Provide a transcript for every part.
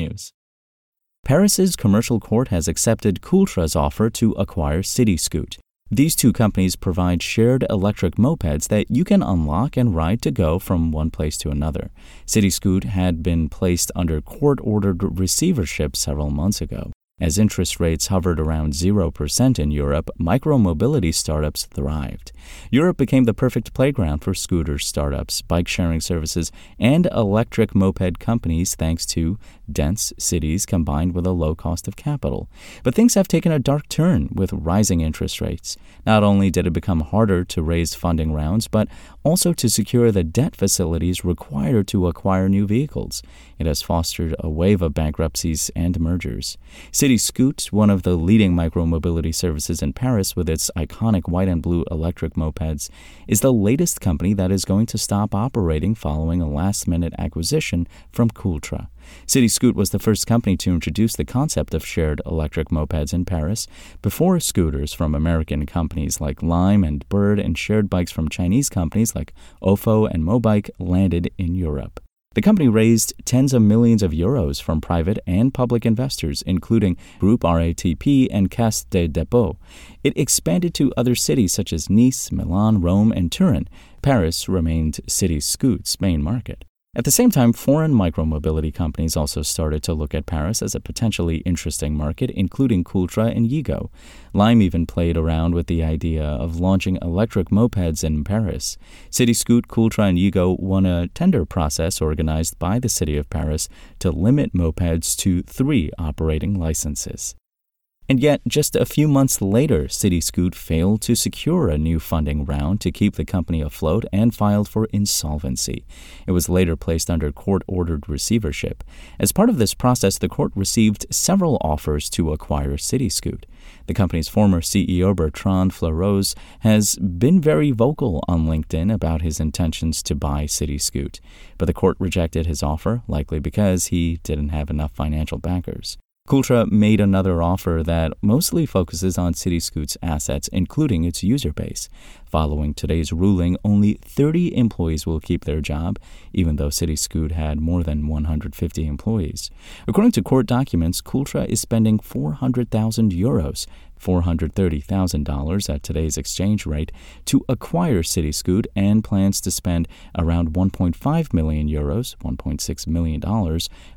technews. Paris's commercial court has accepted Cooltra's offer to acquire Cityscoot. These two companies provide shared electric mopeds that you can unlock and ride to go from one place to another. Cityscoot had been placed under court ordered receivership several months ago. As interest rates hovered around 0% in Europe, micromobility startups thrived. Europe became the perfect playground for scooter startups, bike sharing services, and electric moped companies thanks to dense cities combined with a low cost of capital. But things have taken a dark turn with rising interest rates. Not only did it become harder to raise funding rounds, but also to secure the debt facilities required to acquire new vehicles. It has fostered a wave of bankruptcies and mergers. Cityscoot, one of the leading micromobility services in Paris with its iconic white and blue electric mopeds, is the latest company that is going to stop operating following a last minute acquisition from Cooltra. Cityscoot was the first company to introduce the concept of shared electric mopeds in Paris before scooters from American companies like Lime and Bird and shared bikes from Chinese companies like Ofo and Mobike landed in Europe. The company raised tens of millions of euros from private and public investors, including Group RATP and Caisse des Dépôts. It expanded to other cities such as Nice, Milan, Rome, and Turin. Paris remained Cityscoot's main market. At the same time, foreign micromobility companies also started to look at Paris as a potentially interesting market, including Cooltra and Yego. Lime even played around with the idea of launching electric mopeds in Paris. Cityscoot, Cooltra, and Yego won a tender process organized by the city of Paris to limit mopeds to three operating licenses. And yet, just a few months later, Cityscoot failed to secure a new funding round to keep the company afloat and filed for insolvency. It was later placed under court ordered receivership. As part of this process, the court received several offers to acquire Cityscoot. The company's former CEO, Bertrand Fleurot, has been very vocal on LinkedIn about his intentions to buy Cityscoot, but the court rejected his offer, likely because he didn't have enough financial backers. Cooltra made another offer that mostly focuses on Cityscoot's assets, including its user base. Following today's ruling, only 30 employees will keep their job, even though Cityscoot had more than 150 employees. According to court documents, Cooltra is spending 400,000 euros, $430,000 at today's exchange rate, to acquire Cityscoot and plans to spend around 1.5 million euros, $1.6 million,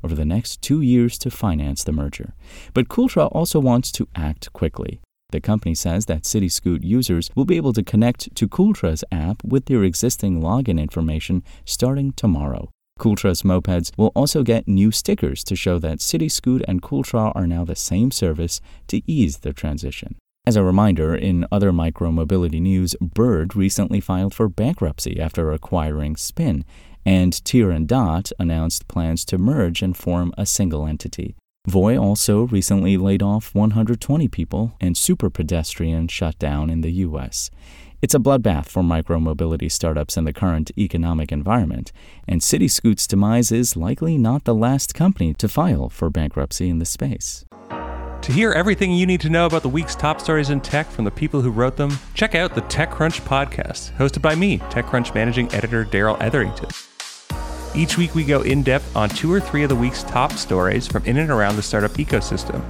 over the next two years to finance the merger. But Cooltra also wants to act quickly. The company says that Cityscoot users will be able to connect to Cooltra's app with their existing login information starting tomorrow. Cooltra's mopeds will also get new stickers to show that City Cityscoot and Cooltra are now the same service to ease their transition. As a reminder, in other micromobility news, Bird recently filed for bankruptcy after acquiring Spin, and Tier and Dot announced plans to merge and form a single entity. Voi also recently laid off 120 people, and Super Pedestrian shut down in the U.S. It's a bloodbath for micromobility startups in the current economic environment, and Cityscoot's demise is likely not the last company to file for bankruptcy in the space. To hear everything you need to know about the week's top stories in tech from the people who wrote them, check out the TechCrunch podcast, hosted by me, TechCrunch managing editor Darrell Etherington. Each week, we go in depth on two or three of the week's top stories from in and around the startup ecosystem.